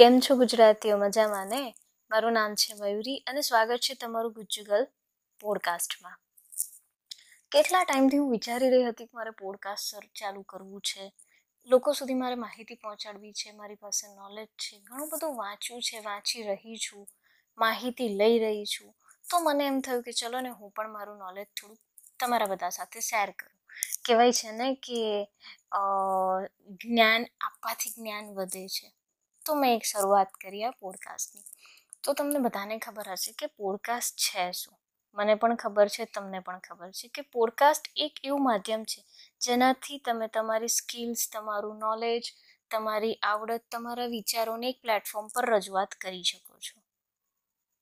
કેમ છો ગુજરાતીઓ? મજામાં ને? મારું નામ છે મયુરી અને સ્વાગત છે તમારું ગુજ્જુગલ પોડકાસ્ટમાં. કેટલા ટાઈમથી હું વિચારી રહી હતી કે મારે પોડકાસ્ટ ચાલુ કરવું છે. લોકો સુધી મારે માહિતી પહોંચાડવી છે, મારી પાસે નોલેજ છે, ઘણું બધું વાંચ્યું છે, વાંચી રહી છું, માહિતી લઈ રહી છું. તો મને એમ થયું કે ચલો ને હું પણ મારું નોલેજ થોડું તમારા બધા સાથે શેર કરું. કહેવાય છે ને કે જ્ઞાન આપવાથી જ્ઞાન વધે છે. તો મેં એક શરૂઆત કરી આ પોડકાસ્ટની તો તમને બધાને ખબર હશે કે પોડકાસ્ટ છે શું? મને પણ ખબર છે, તમને પણ ખબર છે કે પોડકાસ્ટ એક એવું માધ્યમ છે જેનાથી તમે તમારી સ્કિલ્સ તમારું નોલેજ તમારી આવડત, તમારા વિચારોને એક પ્લેટફોર્મ પર રજૂઆત કરી શકો છો.